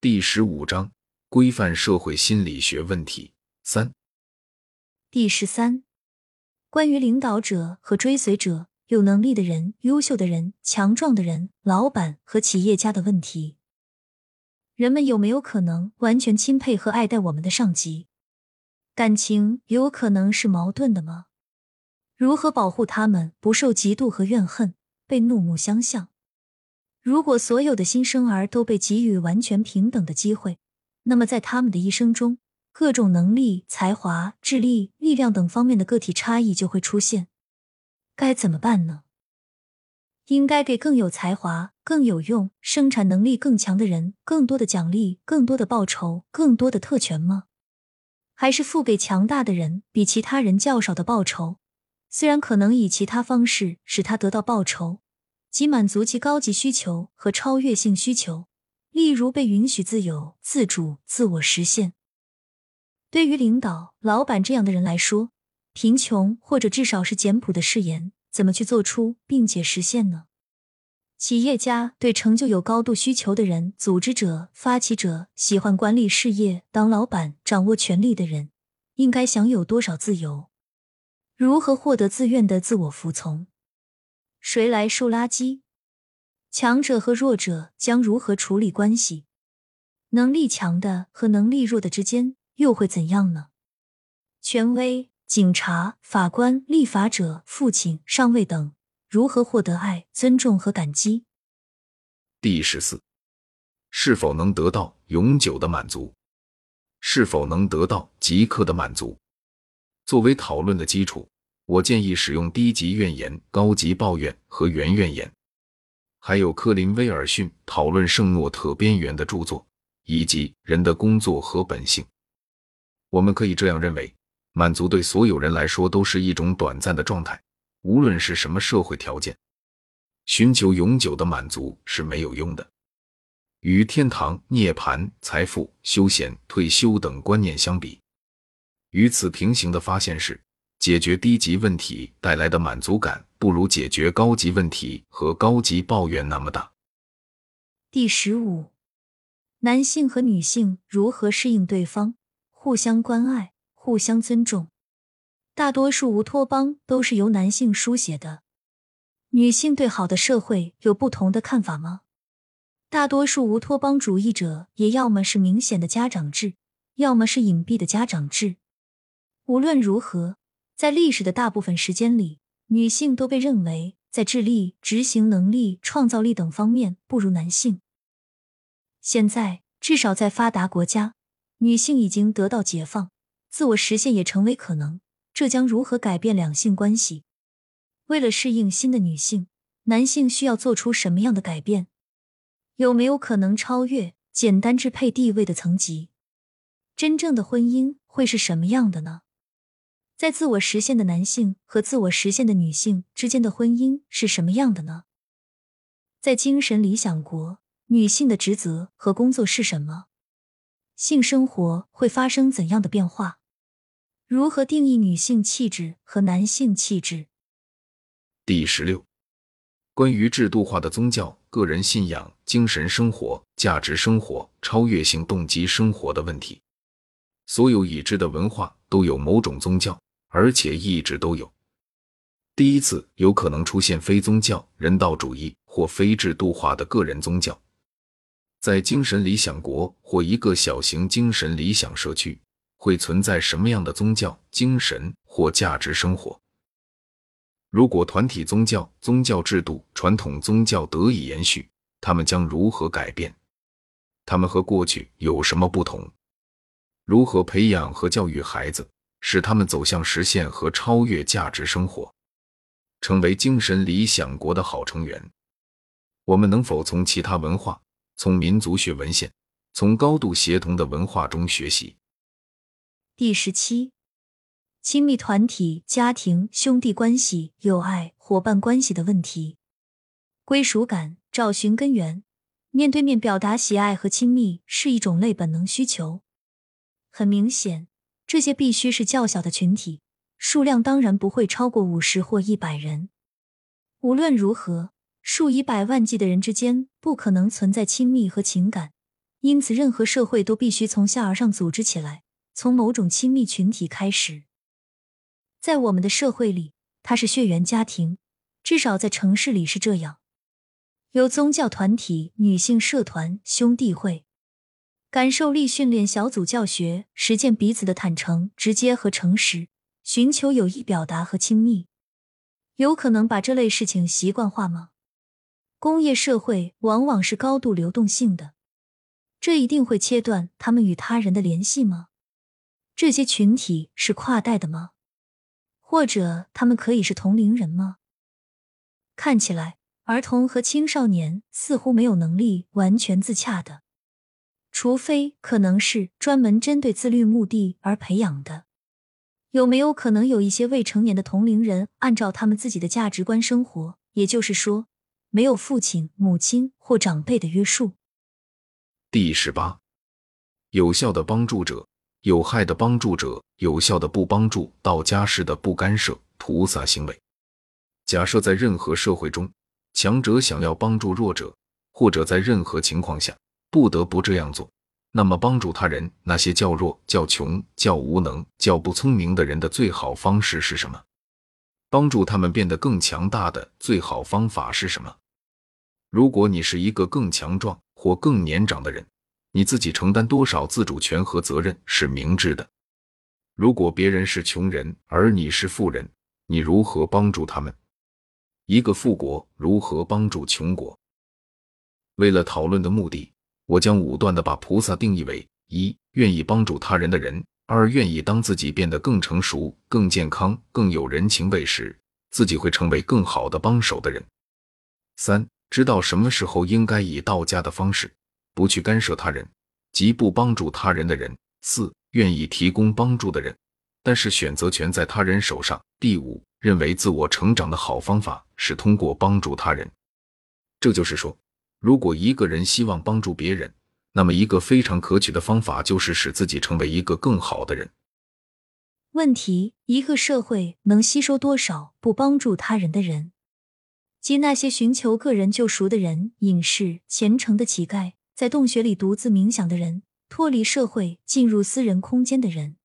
第十五章规范社会心理学问题三。第十三，关于领导者和追随者、有能力的人、优秀的人、强壮的人、老板和企业家的问题。人们有没有可能完全钦佩和爱戴我们的上级？感情有可能是矛盾的吗？如何保护他们不受嫉妒和怨恨，被怒目相向？如果所有的新生儿都被给予完全平等的机会，那么在他们的一生中，各种能力、才华、智力、力量等方面的个体差异就会出现。该怎么办呢？应该给更有才华、更有用、生产能力更强的人更多的奖励、更多的报酬、更多的特权吗？还是付给强大的人比其他人较少的报酬？虽然可能以其他方式使他得到报酬。即满足其高级需求和超越性需求，例如被允许自由、自主、自我实现。对于领导、老板这样的人来说，贫穷或者至少是简朴的誓言，怎么去做出并且实现呢？企业家对成就有高度需求的人、组织者、发起者、喜欢管理事业、当老板、掌握权力的人，应该享有多少自由？如何获得自愿的自我服从？谁来收垃圾？强者和弱者将如何处理关系？能力强的和能力弱的之间又会怎样呢？权威、警察、法官、立法者、父亲、上尉等如何获得爱、尊重和感激？第十四，是否能得到永久的满足？是否能得到即刻的满足？作为讨论的基础。我建议使用低级怨言、高级抱怨和原怨言，还有科林·威尔逊讨论圣诺特边缘的著作，以及人的工作和本性。我们可以这样认为：满足对所有人来说都是一种短暂的状态，无论是什么社会条件。寻求永久的满足是没有用的。与天堂、涅槃、财富、休闲、退休等观念相比，与此平行的发现是。解决低级问题带来的满足感，不如解决高级问题和高级抱怨那么大。第十五，男性和女性如何适应对方，互相关爱，互相尊重。大多数乌托邦都是由男性书写的。女性对好的社会有不同的看法吗？大多数乌托邦主义者也要么是明显的家长制，要么是隐蔽的家长制。无论如何。在历史的大部分时间里，女性都被认为在智力、执行能力、创造力等方面不如男性。现在，至少在发达国家，女性已经得到解放，自我实现也成为可能。这将如何改变两性关系？为了适应新的女性，男性需要做出什么样的改变？有没有可能超越简单支配地位的层级？真正的婚姻会是什么样的呢？在自我实现的男性和自我实现的女性之间的婚姻是什么样的呢？在精神理想国，女性的职责和工作是什么？性生活会发生怎样的变化？如何定义女性气质和男性气质？第十六，关于制度化的宗教、个人信仰、精神生活、价值生活、超越性动机生活的问题。所有已知的文化都有某种宗教。而且一直都有。第一次有可能出现非宗教、人道主义或非制度化的个人宗教。在精神理想国或一个小型精神理想社区，会存在什么样的宗教、精神或价值生活？如果团体宗教、宗教制度、传统宗教得以延续，他们将如何改变？他们和过去有什么不同？如何培养和教育孩子？使他们走向实现和超越价值生活，成为精神理想国的好成员。我们能否从其他文化、从民族学文献、从高度协同的文化中学习？第十七，亲密团体、家庭、兄弟关系、友爱、伙伴关系的问题，归属感，找寻根源，面对面表达喜爱和亲密是一种类本能需求。很明显。这些必须是较小的群体，数量当然不会超过五十或一百人。无论如何，数以百万计的人之间不可能存在亲密和情感，因此，任何社会都必须从下而上组织起来，从某种亲密群体开始。在我们的社会里，它是血缘家庭，至少在城市里是这样。有宗教团体、女性社团、兄弟会、感受力训练小组教学，实践彼此的坦诚、直接和诚实，寻求有意表达和亲密。有可能把这类事情习惯化吗？工业社会往往是高度流动性的。这一定会切断他们与他人的联系吗？这些群体是跨代的吗？或者他们可以是同龄人吗？看起来，儿童和青少年似乎没有能力完全自洽的，除非可能是专门针对自律目的而培养的。有没有可能有一些未成年的同龄人按照他们自己的价值观生活？也就是说，没有父亲、母亲或长辈的约束。第十八，有效的帮助者，有害的帮助者，有效的不帮助，道家式的不干涉，菩萨行为。假设在任何社会中，强者想要帮助弱者，或者在任何情况下不得不这样做，那么帮助他人，那些较弱、较穷、较无能、较不聪明的人的最好方式是什么？帮助他们变得更强大的最好方法是什么？如果你是一个更强壮或更年长的人，你自己承担多少自主权和责任是明智的。如果别人是穷人而你是富人，你如何帮助他们？一个富国如何帮助穷国？为了讨论的目的，我将武断的把菩萨定义为：一、愿意帮助他人的人；二、愿意当自己变得更成熟、更健康、更有人情味时，自己会成为更好的帮手的人；三。知道什么时候应该以道家的方式，不去干涉他人，即不帮助他人的人；四、愿意提供帮助的人，但是选择权在他人手上；第五，认为自我成长的好方法是通过帮助他人。这就是说，如果一个人希望帮助别人，那么一个非常可取的方法就是使自己成为一个更好的人。问题：一个社会能吸收多少不帮助他人的人？即那些寻求个人救赎的人、隐士、虔诚的乞丐、在洞穴里独自冥想的人、脱离社会进入私人空间的人。